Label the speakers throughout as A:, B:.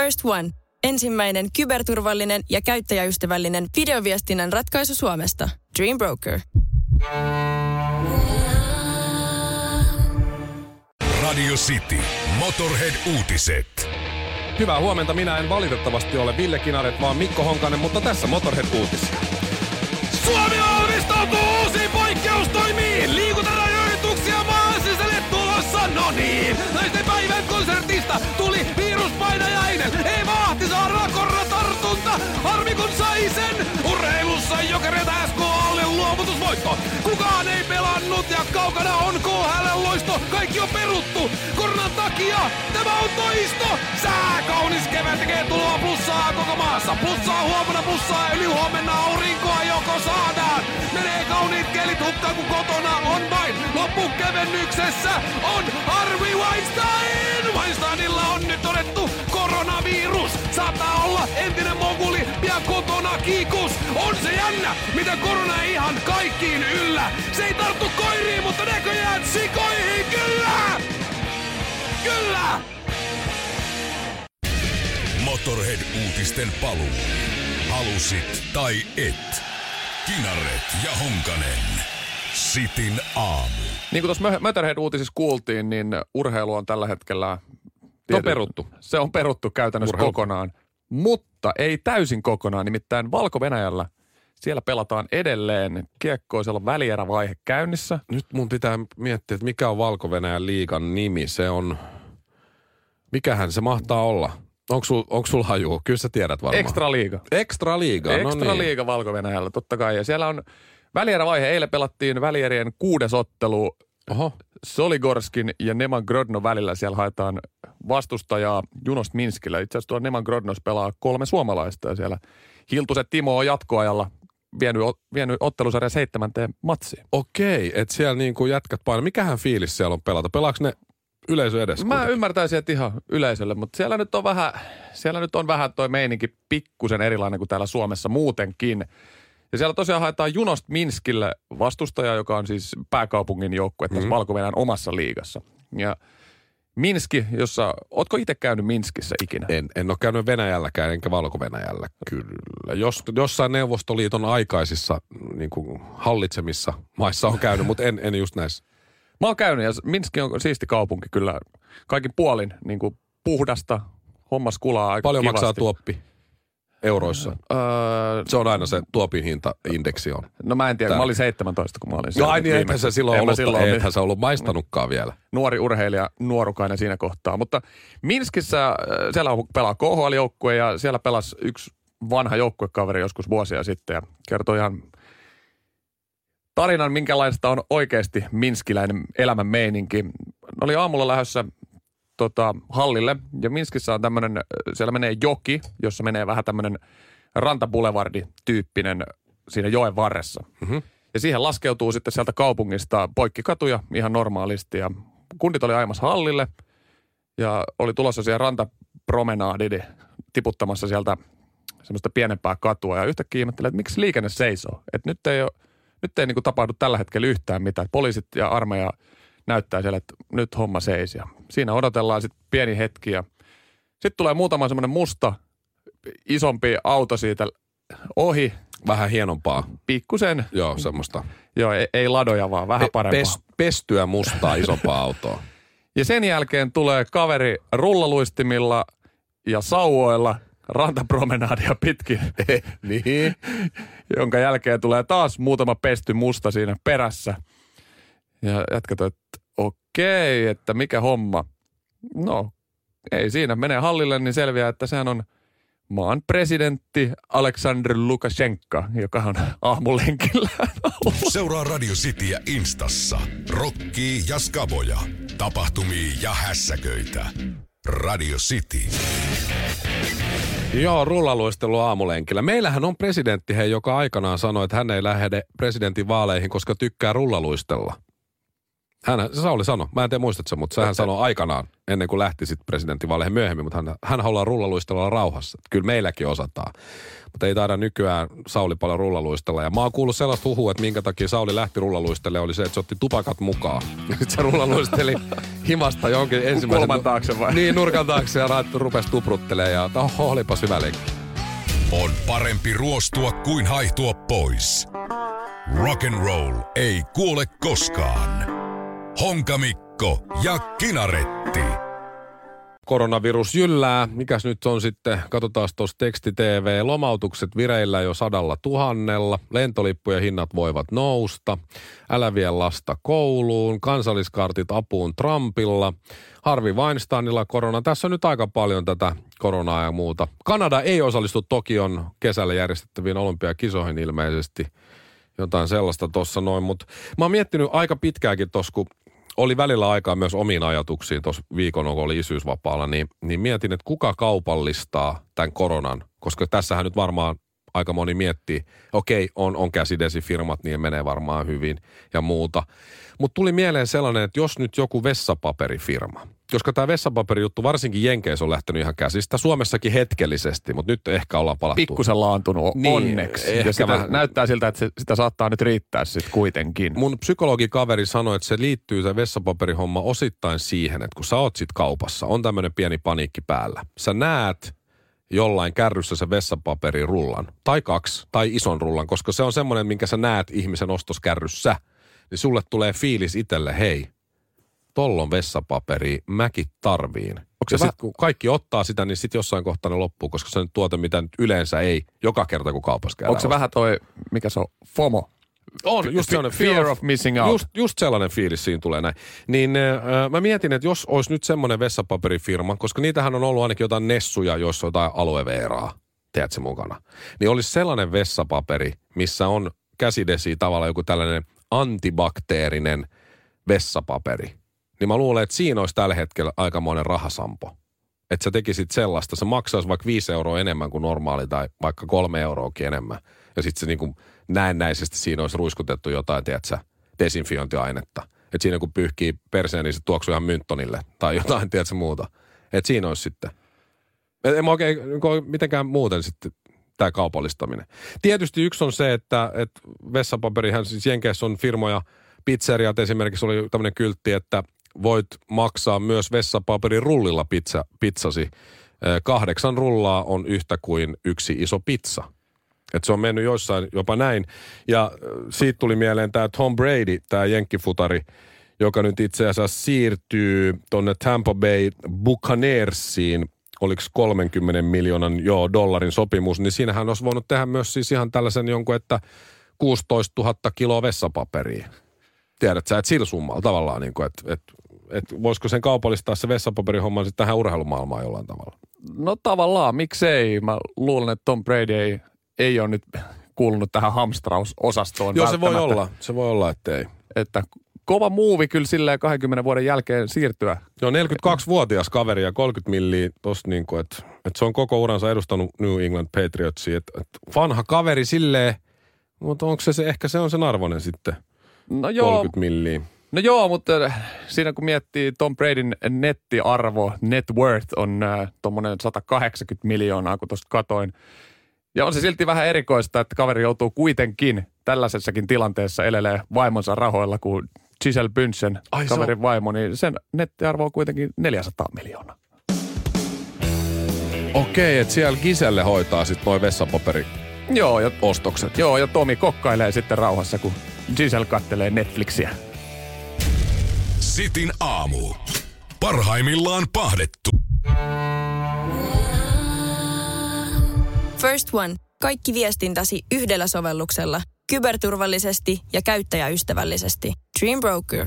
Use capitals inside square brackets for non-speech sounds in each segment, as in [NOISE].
A: First One. Ensimmäinen kyberturvallinen ja käyttäjäystävällinen videoviestinnän ratkaisu Suomesta. Dream Broker.
B: Radio City. Motorhead-uutiset.
C: Hyvää huomenta, minä en valitettavasti ole Ville Kinaret, vaan Mikko Honkanen, mutta tässä Motorhead-uutisia.
D: Suomi valmistautuu uusiin poikkeustoimiin! Liikuntarajoituksia maan tulossa, no niin! Naisten päivän konsertista tuli viruspainajainen! Ei Vahtisaarella koronatartunta! Harmi kun sai sen! Urheilussa jokereita SK alle luovutusvoitto! Kukaan ei pelannut ja kaukana on KHL loisto! Kaikki on peruttu! Koronan takia tämä on toisto! Sää kaunis kevät tekee tuloa plussaa koko maassa! Plussaa huomenna, plussaa yli huomenna aurinkoa joko saadaan! Menee kauniit kelit hukkaan kun kotona on vain loppukevennyksessä on Harvey Weinstein! Weinsteinilla on nyt todettu koronavirus! Saattaa olla entinen moguli pian kotona kiikus! On se jännä, mitä korona ei ihan kaikkiin yllä! Se ei tarttu koiriin, mutta näköjään sikoihin kyllä! Kyllä!
B: Motorhead-uutisten paluu. Halusit tai et. Kinaret ja Honkanen. Sitin aamu.
C: Niin kuin tuossa Motorhead-uutisissa kuultiin, niin urheilu on tällä hetkellä...
E: Se on peruttu.
C: Se on peruttu käytännössä
E: Urheilu.
C: kokonaan. Mutta ei täysin kokonaan, nimittäin Valko-Venäjällä siellä pelataan edelleen kiekkoisella välierävaihe käynnissä.
E: Nyt mun pitää miettiä, että mikä on valko liigan nimi. Se on... Mikähän se mahtaa olla? Onko sul, onko sul haju? Kyllä sä tiedät varmaan.
C: Extra liiga.
E: Extra liiga, no
C: Extra
E: niin.
C: liiga valko totta kai. Ja siellä on välierävaihe. Eilen pelattiin välierien kuudes ottelu
E: Oho.
C: Soligorskin ja Neman Grodno välillä. Siellä haetaan vastustajaa Junost Minskillä. Itse asiassa tuo Neman Grodnos pelaa kolme suomalaista ja siellä Hiltuset Timo on jatkoajalla vienyt, vienyt ottelusarjan seitsemänteen matsiin.
E: Okei, että siellä niin kuin jätkät paino. Mikähän fiilis siellä on pelata? Pelaaks ne yleisö edessä?
C: Mä
E: kuitenkin?
C: ymmärtäisin, että ihan yleisölle, mutta siellä nyt on vähän, siellä nyt on vähän toi meininki pikkusen erilainen kuin täällä Suomessa muutenkin. Ja siellä tosiaan haetaan Junost Minskille vastustaja, joka on siis pääkaupungin joukkue tässä mm-hmm. valko omassa liigassa. Ja Minski, jossa, ootko itse käynyt Minskissä ikinä?
E: En, en ole käynyt Venäjälläkään, enkä Valko-Venäjällä kyllä. Jos, jossain Neuvostoliiton aikaisissa niin kuin hallitsemissa maissa on käynyt, mutta en, en just näissä.
C: Mä oon käynyt ja Minski on siisti kaupunki kyllä. Kaikin puolin niin kuin puhdasta, hommas kulaa aika
E: Paljon
C: kivasti.
E: maksaa tuoppi euroissa?
C: Öö,
E: Se on aina se tuopin hinta, indeksi on.
C: no mä en tiedä,
E: Tää.
C: mä olin 17, kun mä olin siellä
E: ai niin, ethän se silloin
C: En
E: ollut,
C: silloin ollut
E: ethän sä ollut maistanutkaan vielä.
C: nuori urheilija, nuorukainen siinä kohtaa. Mutta Minskissä äh, siellä pelaa KHL-joukkue ja siellä pelasi yksi vanha joukkuekaveri joskus vuosia sitten ja kertoi ihan tarinan, minkälaista on oikeasti minskiläinen elämän meininki. Oli aamulla lähdössä tota, hallille ja Minskissä on tämmöinen, siellä menee joki, jossa menee vähän tämmöinen rantabulevardi-tyyppinen siinä joen varressa.
E: Mhm.
C: Ja siihen laskeutuu sitten sieltä kaupungista poikkikatuja ihan normaalisti. Ja kundit oli ajamassa hallille ja oli tulossa siihen rantapromenaadin tiputtamassa sieltä semmoista pienempää katua. Ja yhtäkkiä ihmettelee, että miksi liikenne seisoo. Että nyt ei, ole, nyt ei niinku tapahdu tällä hetkellä yhtään mitään. Poliisit ja armeija näyttää siellä, että nyt homma seisi. Ja siinä odotellaan sitten pieni hetki ja sitten tulee muutama semmoinen musta, isompi auto siitä ohi,
E: Vähän hienompaa.
C: pikkusen
E: Joo, semmoista.
C: Joo, ei, ei ladoja vaan, vähän
E: Pe-
C: parempaa.
E: pes- pestyä mustaa isompaa [LAUGHS] autoa.
C: Ja sen jälkeen tulee kaveri rullaluistimilla ja sauvoilla rantapromenaadia pitkin, [LAUGHS]
E: niin.
C: jonka jälkeen tulee taas muutama pesty musta siinä perässä. Ja että okei, että mikä homma. No, ei siinä. Menee hallille, niin selviää, että sehän on maan presidentti Aleksandr Lukashenka, joka on aamulenkillä. [LAUGHS]
B: Seuraa Radio Cityä Instassa. Rokkii ja skaboja. Tapahtumia ja hässäköitä. Radio City.
E: Joo, rullaluistelu aamulenkillä. Meillähän on presidentti, hei, joka aikanaan sanoi, että hän ei lähde presidentin vaaleihin, koska tykkää rullaluistella. Hän, se Sauli sanoi, mä en tiedä muistat sen, mutta hän sanoi aikanaan, ennen kuin lähti sitten presidentinvaaleihin myöhemmin, mutta hän, hän haluaa rullaluistella rauhassa. Kyllä meilläkin osataan. Mutta ei taida nykyään Sauli paljon rullaluistella. Ja mä oon kuullut sellaista huhua, että minkä takia Sauli lähti rullaluistelle, oli se, että se otti tupakat mukaan. [LAUGHS] Sitten se rullaluisteli himasta jonkin ensimmäisen...
C: Kulman taakse vai?
E: Niin, nurkan taakse ja rupesi tupruttelemaan ja oho, olipas hyvä leikki.
B: On parempi ruostua kuin haihtua pois. Rock and roll ei kuole koskaan. Honkamikko ja Kinaretti.
E: Koronavirus jyllää. Mikäs nyt on sitten? Katsotaan tuossa teksti TV. Lomautukset vireillä jo sadalla tuhannella. Lentolippujen hinnat voivat nousta. Älä vie lasta kouluun. Kansalliskartit apuun Trumpilla. Harvi Weinsteinilla korona. Tässä on nyt aika paljon tätä koronaa ja muuta. Kanada ei osallistu Tokion kesällä järjestettäviin olympiakisoihin ilmeisesti. Jotain sellaista tuossa noin, mutta mä oon miettinyt aika pitkääkin tuossa, kun oli välillä aikaa myös omiin ajatuksiin. Tuossa viikon, kun oli isyysvapaalla, niin, niin mietin, että kuka kaupallistaa tämän koronan, koska tässähän nyt varmaan aika moni miettii, okei, on, on käsidesifirmat, niin menee varmaan hyvin ja muuta. Mutta tuli mieleen sellainen, että jos nyt joku vessapaperifirma, koska tämä vessapaperijuttu varsinkin Jenkeissä on lähtenyt ihan käsistä, Suomessakin hetkellisesti, mutta nyt ehkä ollaan palattu.
C: Pikkusen laantunut
E: Niin,
C: onneksi.
E: ehkä
C: Ja sitä
E: vähän.
C: näyttää siltä, että se, sitä saattaa nyt riittää sitten kuitenkin.
E: Mun psykologikaveri sanoi, että se liittyy se vessapaperihomma osittain siihen, että kun sä oot sit kaupassa, on tämmöinen pieni paniikki päällä. Sä näet jollain kärryssä se vessapaperirullan, tai kaksi, tai ison rullan, koska se on semmoinen, minkä sä näet ihmisen ostoskärryssä, niin sulle tulee fiilis itselle, hei, tollon vessapaperi, mäkin tarviin. Onko
C: se
E: se
C: väh-
E: sit, kun kaikki ottaa sitä, niin sitten jossain kohtaa ne loppuu, koska se on tuote, mitä nyt yleensä ei joka kerta, kun kaupassa käydään.
C: Onko se vähän toi, mikä se on, FOMO?
E: On, just sellainen
C: fear of missing out.
E: Just, just sellainen fiilis siinä tulee näin. Niin äh, mä mietin, että jos olisi nyt semmoinen vessapaperifirma, koska niitähän on ollut ainakin jotain nessuja, joissa on jotain aloe veraa, tiedätkö mukana. Niin olisi sellainen vessapaperi, missä on käsidesi tavallaan joku tällainen antibakteerinen vessapaperi. Niin mä luulen, että siinä olisi tällä hetkellä aikamoinen rahasampo. Että sä tekisit sellaista, se maksaisi vaikka 5 euroa enemmän kuin normaali tai vaikka kolme euroakin enemmän. Ja sitten se niinku näennäisesti siinä olisi ruiskutettu jotain, tiedätkö, desinfiointiainetta. Että siinä kun pyyhkii perseen, niin se tuoksuu ihan mynttonille tai jotain, tiedätkö, muuta. Että siinä olisi sitten. Et En mä oikein niinku mitenkään muuten sitten tämä kaupallistaminen. Tietysti yksi on se, että, että vessapaperihan siis Jenkeissä on firmoja, pizzeriat esimerkiksi oli tämmöinen kyltti, että voit maksaa myös vessapaperin rullilla pizza, pizzasi. Ö, Kahdeksan rullaa on yhtä kuin yksi iso pizza. Et se on mennyt joissain jopa näin. Ja ö, siitä tuli mieleen tämä Tom Brady, tämä jenkkifutari, joka nyt itse asiassa siirtyy tuonne Tampa Bay Buccaneersiin, oliko 30 miljoonan joo, dollarin sopimus, niin siinähän olisi voinut tehdä myös siis ihan tällaisen jonkun, että 16 000 kiloa vessapaperia. Tiedät sä, että sillä summalla tavallaan, niin kuin, että, että, että voisiko sen kaupallistaa se vessapaperihomman sitten tähän urheilumaailmaan jollain tavalla.
C: No tavallaan, miksei? Mä luulen, että Tom Brady ei, ei ole nyt kuulunut tähän hamstrausosastoon
E: Joo, se voi olla. Se voi olla, että ei.
C: Että kova muuvi kyllä silleen 20 vuoden jälkeen siirtyä.
E: Joo, 42-vuotias kaveri ja 30 milliä tosta niin kuin, että, että se on koko uransa edustanut New England Patriotsia. Että, että vanha kaveri silleen, mutta onko se, se, ehkä se on sen arvoinen sitten,
C: No joo,
E: 30 milliä.
C: no joo, mutta siinä kun miettii Tom Bradyn nettiarvo, net worth on äh, tuommoinen 180 miljoonaa, kun tuosta katoin. Ja on se silti vähän erikoista, että kaveri joutuu kuitenkin tällaisessakin tilanteessa elelee vaimonsa rahoilla, kun Giselle Bündchen,
E: Ai, se
C: kaverin vaimo, niin sen nettiarvo on kuitenkin 400 miljoonaa.
E: Okei, että siellä Giselle hoitaa sitten noin vessapaperi
C: Joo, ja,
E: ostokset.
C: joo, ja Tomi kokkailee sitten rauhassa, kun Giselle kattelee Netflixiä.
B: Sitin aamu. Parhaimmillaan pahdettu.
A: First One. Kaikki viestintäsi yhdellä sovelluksella. Kyberturvallisesti ja käyttäjäystävällisesti. Dream Broker.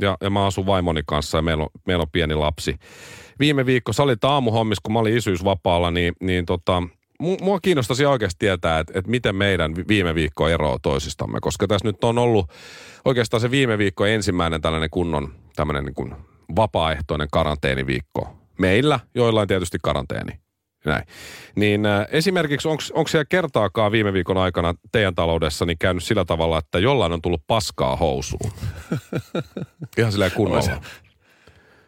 E: ja, ja mä asun vaimoni kanssa ja meillä on, meillä on pieni lapsi. Viime viikko, sä olit aamuhommis, kun mä olin isyysvapaalla, niin, niin tota, mu- mua kiinnostaisi oikeasti tietää, että, että miten meidän vi- viime viikko eroaa toisistamme, koska tässä nyt on ollut oikeastaan se viime viikko ensimmäinen tällainen kunnon tämmöinen niin kuin vapaaehtoinen karanteeniviikko. Meillä, joillain tietysti karanteeni. Näin. Niin äh, esimerkiksi onko siellä kertaakaan viime viikon aikana teidän taloudessa niin käynyt sillä tavalla, että jollain on tullut paskaa housuun? [LAUGHS] Ihan silleen kunnolla.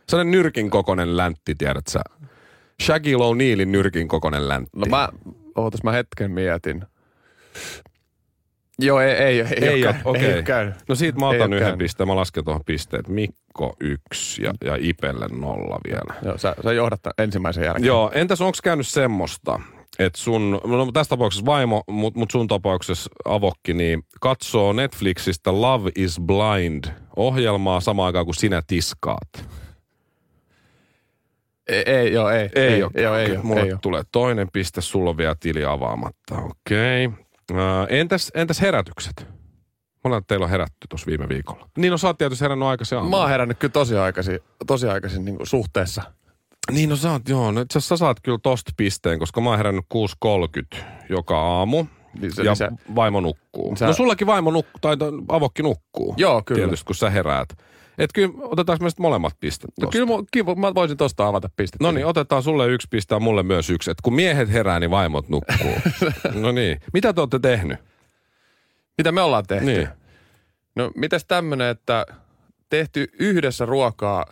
E: Sellainen nyrkin kokoinen läntti, tiedät sä. Shaggy O'Neillin nyrkin kokoinen läntti.
C: No mä, ootas mä hetken mietin. Joo, ei, ei, ei,
E: Ei
C: ei, ole,
E: okei.
C: ei käynyt.
E: No siitä mä
C: Ei
E: otan yhden pisteen, mä lasken tuohon pisteet. Mikko yksi ja, ja Ipelle nolla vielä.
C: Joo, sä, sä johdat ensimmäisen jälkeen.
E: Joo, entäs onko käynyt semmoista, että sun, no tässä tapauksessa vaimo, mutta mut sun tapauksessa avokki, niin katsoo Netflixistä Love is Blind ohjelmaa samaan aikaan kuin sinä tiskaat.
C: Ei, ei, joo, ei.
E: Ei,
C: ei,
E: ole.
C: joo, ei,
E: Okei,
C: ole,
E: Mulle
C: ei
E: tulee toinen piste, sulla on vielä tili avaamatta. Okei. Entäs, entäs herätykset? Monet teillä on herätty tuossa viime viikolla. Niin no sä oot tietysti herännyt aikaisin
C: Mä
E: aamulla.
C: oon herännyt kyllä tosi aikaisin, tosi aikaisin niin suhteessa.
E: Niin no sä oot, joo. No itse sä saat kyllä tosta pisteen, koska mä oon herännyt 6.30 joka aamu.
C: Niin se-
E: ja
C: niin se-
E: vaimo nukkuu.
C: Sä-
E: No sullakin vaimo nukkuu, tai avokki nukkuu.
C: Joo, kyllä.
E: Tietysti kun sä heräät. Et kyllä, otetaanko me sitten molemmat pistet
C: No kyllä, mu- kyllä mä voisin tosta avata pistettä.
E: No niin, otetaan sulle yksi piste ja mulle myös yksi. Et kun miehet herää, niin vaimot nukkuu. [LAUGHS] no niin. Mitä te olette tehnyt?
C: Mitä me ollaan tehty?
E: Niin.
C: No mitäs tämmönen, että tehty yhdessä ruokaa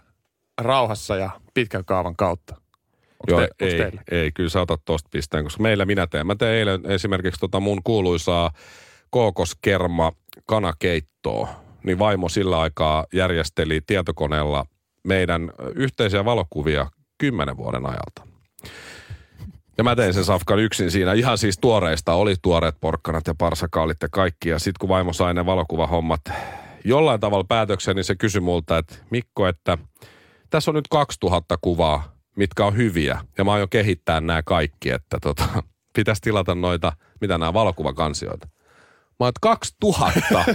C: rauhassa ja pitkän kaavan kautta? Onks
E: Joo,
C: te,
E: ei, ei, kyllä sä otat tosta pisteen, koska meillä minä teen. Mä tein eilen esimerkiksi tota mun kuuluisaa kookoskerma kanakeittoa, niin vaimo sillä aikaa järjesteli tietokoneella meidän yhteisiä valokuvia kymmenen vuoden ajalta. Ja mä tein sen safkan yksin siinä. Ihan siis tuoreista oli tuoreet porkkanat ja parsakaalit ja kaikki. Ja sitten kun vaimo sai ne valokuvahommat jollain tavalla päätöksen, niin se kysyi multa, että Mikko, että tässä on nyt 2000 kuvaa, mitkä on hyviä. Ja mä aion kehittää nämä kaikki, että tota, pitäisi tilata noita, mitä nämä valokuvakansioita. Mä oon, että 2000? [LAUGHS]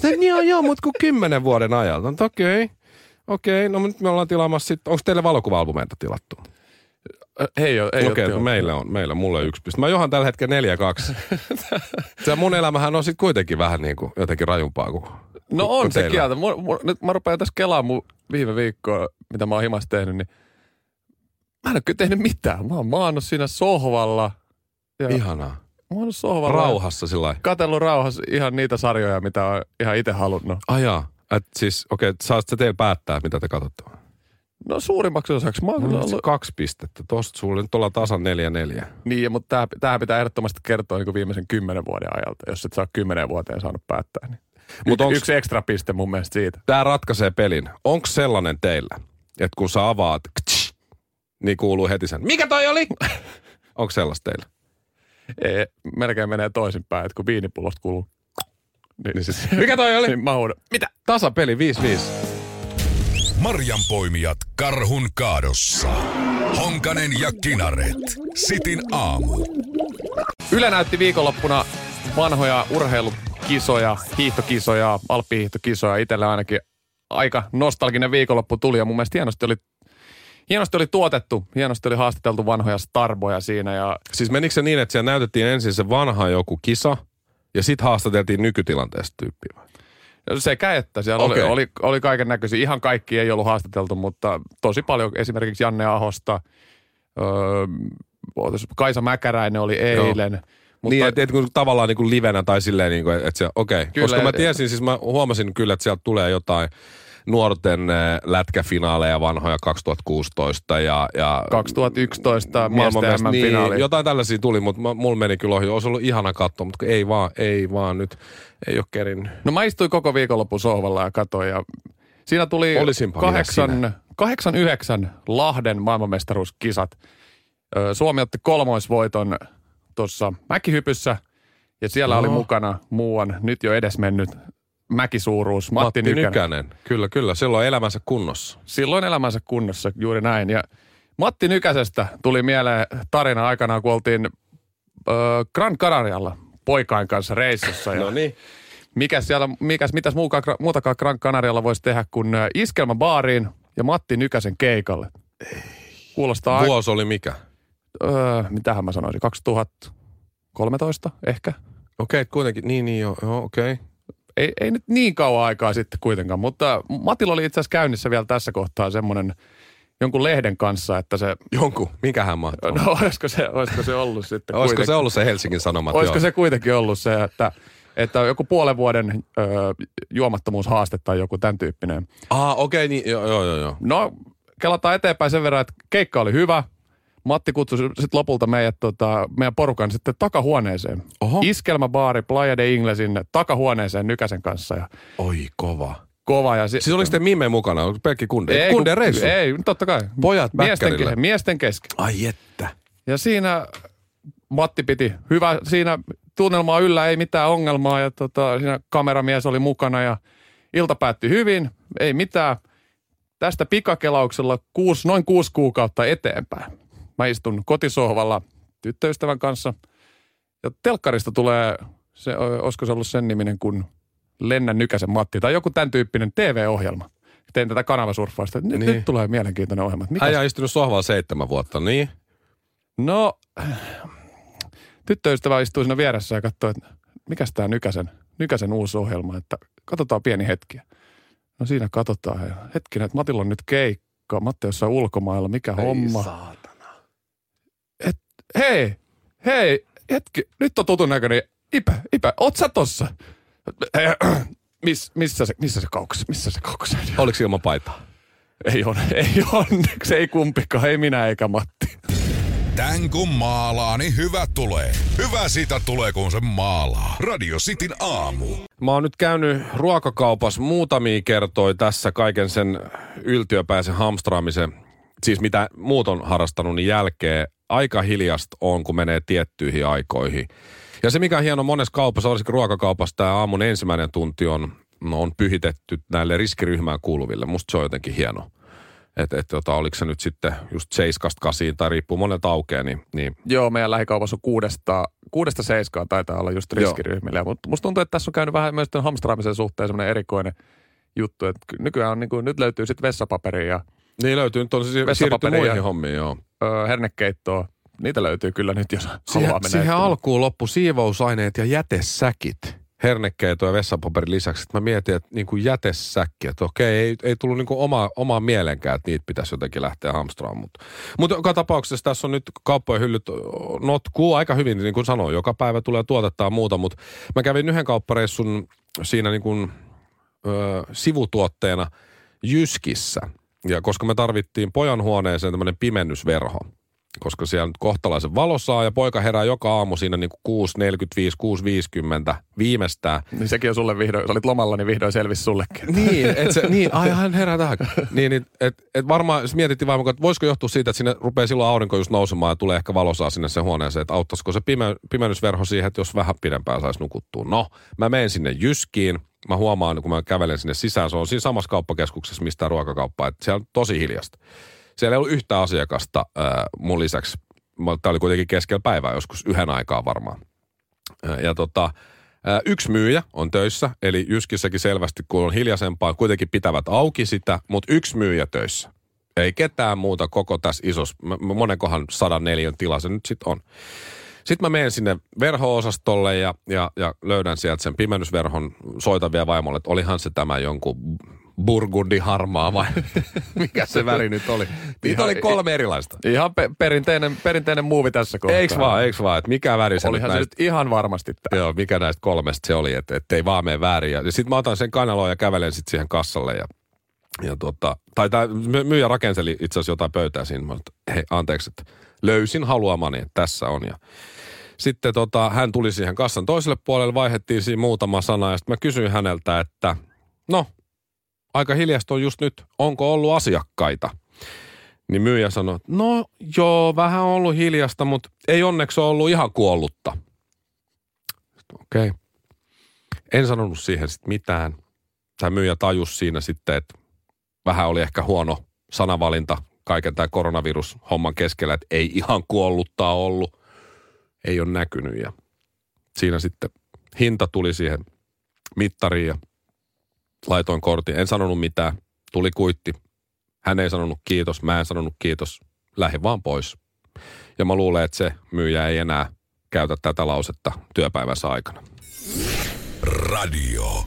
E: Sitten, joo, joo, mutta kun kymmenen vuoden ajalta. No, Okei, okay. okei, okay, no nyt me ollaan tilaamassa sitten, onko teille valokuva-albumeita tilattu?
C: Ei ole, ei
E: Okei, okay, meillä on, meillä mulle yksi piste. Mä johan tällä hetkellä 4-2. [LAUGHS] Se mun elämähän on sitten kuitenkin vähän niin kuin jotenkin rajumpaa kuin
C: No
E: kuin
C: on se
E: teillä.
C: kieltä. Nyt mä rupean tässä kelaamaan mun viime viikkoa, mitä mä oon himassa tehnyt, niin mä en ole kyllä tehnyt mitään. Mä oon maannut siinä sohvalla. Ja
E: Ihanaa.
C: Mä oon sohvalla.
E: Rauhassa sillä lailla.
C: Katellut rauhassa ihan niitä sarjoja, mitä on ihan itse halunnut.
E: Ajaa. Et siis, okei, okay, saat sä teillä päättää, mitä te katsotte.
C: No suurimmaksi osaksi mä oon
E: No,
C: ollut...
E: kaksi pistettä. Tosta sulle nyt ollaan tasan neljä neljä.
C: Niin, mutta tää, tämähän pitää ehdottomasti kertoa niin kuin viimeisen kymmenen vuoden ajalta, jos et saa kymmenen vuoteen saanut päättää. Niin.
E: Mut
C: Mut
E: onks-
C: Yksi ekstra piste mun mielestä siitä.
E: Tämä ratkaisee pelin. Onko sellainen teillä, että kun sä avaat, ktsch, niin kuuluu heti sen, mikä toi oli? [LAUGHS] Onko sellaista teillä? [LAUGHS]
C: Ei, melkein menee toisinpäin, että kun viinipullosta kuuluu. Niin,
E: Niin siis, [LAUGHS] mikä toi oli?
C: niin mä huudan, mitä?
E: Tasapeli 5-5.
B: Marjanpoimijat karhun kaadossa. Honkanen ja Kinaret. Sitin aamu.
C: Yle näytti viikonloppuna vanhoja urheilukisoja, hiihtokisoja, alppihiihtokisoja. Itselle ainakin aika nostalginen viikonloppu tuli ja mun mielestä hienosti oli, hienosti oli tuotettu, hienosti oli haastateltu vanhoja starboja siinä ja
E: Siis menikö se niin, että siellä näytettiin ensin se vanha joku kisa, ja sitten haastateltiin nykytilanteesta tyyppiä vai?
C: sekä että siellä
E: Okei.
C: oli, oli, oli kaiken näköisiä. Ihan kaikki ei ollut haastateltu, mutta tosi paljon esimerkiksi Janne Ahosta, öö, Kaisa Mäkäräinen oli eilen. Mutta,
E: niin, että et, kun tavallaan niin kuin livenä tai silleen, niin kuin, että se, okei. Okay.
C: Kyllä,
E: Koska mä
C: et-
E: tiesin, siis mä huomasin kyllä, että sieltä tulee jotain nuorten äh, lätkäfinaaleja vanhoja 2016 ja, ja
C: 2011 miesten
E: maailmanmest-
C: MM-finaali.
E: Niin, jotain tällaisia tuli, mutta mulla meni kyllä ohi. Olisi ollut ihana katsoa, mutta ei vaan, ei vaan nyt. Ei ole kerinnyt.
C: No mä istuin koko viikonlopun sohvalla ja katsoin ja siinä tuli
E: Olisinpa
C: kahdeksan, kahdeksan yhdeksän Lahden maailmanmestaruuskisat. Suomi otti kolmoisvoiton tuossa mäkihypyssä ja siellä
E: Joo.
C: oli mukana muuan nyt jo edesmennyt mäkisuuruus Matti,
E: Matti
C: Nykänen.
E: Nykänen. Kyllä, kyllä. Silloin elämänsä kunnossa.
C: Silloin elämänsä kunnossa, juuri näin. Ja Matti Nykäsestä tuli mieleen tarina aikanaan, kun oltiin ö, Gran Canarialla poikain kanssa reissussa. Ja
E: No niin.
C: mikäs siellä, mikäs, mitäs muukaan, muutakaan Gran Canarialla voisi tehdä kuin äh, iskelmäbaariin ja Matti Nykäsen keikalle. Kuulostaa
E: Vuosi oli mikä?
C: öö, mitähän mä sanoisin, 2013 ehkä.
E: Okei, kuitenkin. Niin, niin, joo, joo okei.
C: Ei, ei nyt niin kauan aikaa sitten kuitenkaan, mutta Matilla oli itse asiassa käynnissä vielä tässä kohtaa semmoinen jonkun lehden kanssa, että se,
E: Jonkun. Mikähän mahtuu?
C: no olisiko se, olisiko se ollut sitten
E: Olisiko
C: kuitenkin,
E: se ollut se Helsingin Sanomat?
C: olisiko
E: joo.
C: se kuitenkin ollut se, että, että joku puolen vuoden ö, juomattomuushaaste tai joku tämän tyyppinen.
E: Ah, okei, niin, joo, joo, joo, joo.
C: No, kelataan eteenpäin sen verran, että keikka oli hyvä. Matti kutsui sitten lopulta meidät, tota, meidän porukan sitten takahuoneeseen.
E: Oho.
C: Iskelmäbaari Playa de Inglesin takahuoneeseen Nykäsen kanssa ja
E: Oi, kova.
C: kova. Ja si-
E: Siis oliko te Mime mukana? Oliko pelkki kunde?
C: ei,
E: kunde
C: kun-
E: reissu?
C: Ei, totta kai.
E: Pojat
C: miesten, ke- miesten kesken.
E: Ai että.
C: Ja siinä Matti piti hyvä, siinä tunnelmaa yllä ei mitään ongelmaa ja tota, siinä kameramies oli mukana ja ilta päättyi hyvin, ei mitään. Tästä pikakelauksella kuusi, noin kuusi kuukautta eteenpäin. Mä istun kotisohvalla tyttöystävän kanssa ja telkkarista tulee, se, olisiko se ollut sen niminen kuin Lennä Nykäsen Matti tai joku tämän tyyppinen TV-ohjelma. Tein tätä kanavasurffausta. Nyt,
E: Niin.
C: nyt tulee mielenkiintoinen ohjelma. Mikä
E: Äijä on istunut sohvalla seitsemän vuotta, niin?
C: No, tyttöystävä istuu siinä vieressä ja katsoi, että mikäs tämä Nykäsen, Nykäsen uusi ohjelma, että katsotaan pieni hetki. No siinä katsotaan. Ja hetkinen, että Matilla on nyt keikka. Matti on jossain ulkomailla, mikä homma.
E: saatana.
C: Hei, hei, hetki, nyt on tutun näköinen. Ipä, Ipä, oot sä tossa? [CLEARS THROAT] Miss, missä, se, missä se kaukas? Missä se kaukas?
E: Oliko se ilman paitaa?
C: Ei on, [LAUGHS] ei onneksi, ei kumpikaan, ei minä eikä Matti.
B: Tän kun maalaa, niin hyvä tulee. Hyvä siitä tulee, kun se maalaa. Radio Cityn aamu.
E: Mä oon nyt käynyt ruokakaupassa muutamia kertoja tässä kaiken sen yltiöpäisen hamstraamisen, siis mitä muut on harrastanut, niin jälkeen aika hiljasta on, kun menee tiettyihin aikoihin. Ja se, mikä on hieno monessa kaupassa, varsinkin ruokakaupassa, tämä aamun ensimmäinen tunti on, no, on pyhitetty näille riskiryhmään kuuluville. Musta se on jotenkin hieno. Että et, tota, oliko se nyt sitten just 7-8 tai riippuu monelta aukeaa, niin, niin
C: Joo, meidän lähikaupassa on kuudesta, kuudesta seiskaa taitaa olla just riskiryhmille. Mutta musta tuntuu, että tässä on käynyt vähän myös tämän hamstraamisen suhteen semmoinen erikoinen juttu, että ky- nykyään on niin kuin, nyt löytyy sitten vessapaperia ja
E: niin löytyy, nyt on siis siirrytty muihin hommiin, joo.
C: Ö, hernekeittoa. Niitä löytyy kyllä nyt, jos haluaa
E: Siihen,
C: mennä.
E: siihen
C: etsimään.
E: alkuun loppu siivousaineet ja jätesäkit. Hernekeito ja vessapaperin lisäksi. Sitten mä mietin, että niin kuin jätesäkki, että okei, ei, ei tullut niin kuin oma, omaa mielenkään, että niitä pitäisi jotenkin lähteä hamstraamaan. Mutta, mutta joka tapauksessa tässä on nyt kauppojen hyllyt notkuu aika hyvin, niin kuin sanoin, joka päivä tulee tuotetta ja muuta, mutta mä kävin yhden kauppareissun siinä niin kuin, ö, sivutuotteena Jyskissä. Ja koska me tarvittiin pojan huoneeseen tämmöinen pimennysverho, koska siellä nyt kohtalaisen valosaa ja poika herää joka aamu siinä niin kuin 6.45, 6.50 viimeistään.
C: Niin sekin on sulle vihdoin, sä olit lomalla, niin vihdoin selvisi sullekin. [LAUGHS]
E: Niin, et se, niin, ai hän herää tähän. Niin, niin et, et varmaan mietittiin vaan, että voisiko johtua siitä, että sinne rupeaa silloin aurinko just nousemaan ja tulee ehkä valosaa sinne se huoneeseen, että auttaisiko se pime, pimennysverho siihen, että jos vähän pidempään saisi nukuttua. No, mä menen sinne Jyskiin, mä huomaan, kun mä kävelen sinne sisään, se on siinä samassa kauppakeskuksessa, mistä ruokakauppa, että siellä on tosi hiljasta. Siellä ei ollut yhtään asiakasta äh, mun lisäksi. Tämä oli kuitenkin keskellä päivää, joskus yhden aikaa varmaan. Äh, Ja tota, Ää, Yksi myyjä on töissä, eli Jyskissäkin selvästi, kun on hiljaisempaa, kuitenkin pitävät auki sitä, mutta yksi myyjä töissä. Ei ketään muuta koko tässä isossa, monenkohan 104 tila se nyt sitten on. Sitten mä menen sinne verho-osastolle ja, ja, ja löydän sieltä sen pimennysverhon, soitan vielä vaimolle, että olihan se tämä jonkun burgundi harmaa vai [LAUGHS] mikä se väri nyt oli. Niitä oli kolme erilaista.
C: Ihan pe- perinteinen, perinteinen muuvi tässä kohtaa.
E: Eiks vaan, eiks vaan, että mikä väri se nyt
C: Olihan se
E: näistä
C: nyt ihan varmasti tämä.
E: Joo, mikä näistä kolmesta se oli, että et ei vaan mene väärin. Ja, sitten mä otan sen kanaloon ja kävelen sitten siihen kassalle. Ja, ja tota, tai tämä myyjä rakenteli itse asiassa jotain pöytää siinä. Mä että hei, anteeksi, että löysin haluamani, tässä on. Ja sitten tota, hän tuli siihen kassan toiselle puolelle, vaihdettiin siinä muutama sana ja sitten mä kysyin häneltä, että no, aika hiljasta on just nyt, onko ollut asiakkaita? Niin myyjä sanoi, että no joo, vähän on ollut hiljasta, mutta ei onneksi ole ollut ihan kuollutta. Okei. Okay. En sanonut siihen sitten mitään. Tämä myyjä tajus siinä sitten, että vähän oli ehkä huono sanavalinta kaiken tämän koronavirushomman keskellä, että ei ihan kuolluttaa ollut. Ei ole näkynyt ja siinä sitten hinta tuli siihen mittariin ja laitoin kortin. En sanonut mitään. Tuli kuitti. Hän ei sanonut kiitos, mä en sanonut kiitos. Lähin vaan pois. Ja mä luulen, että se myyjä ei enää käytä tätä lausetta työpäivänsä aikana.
B: Radio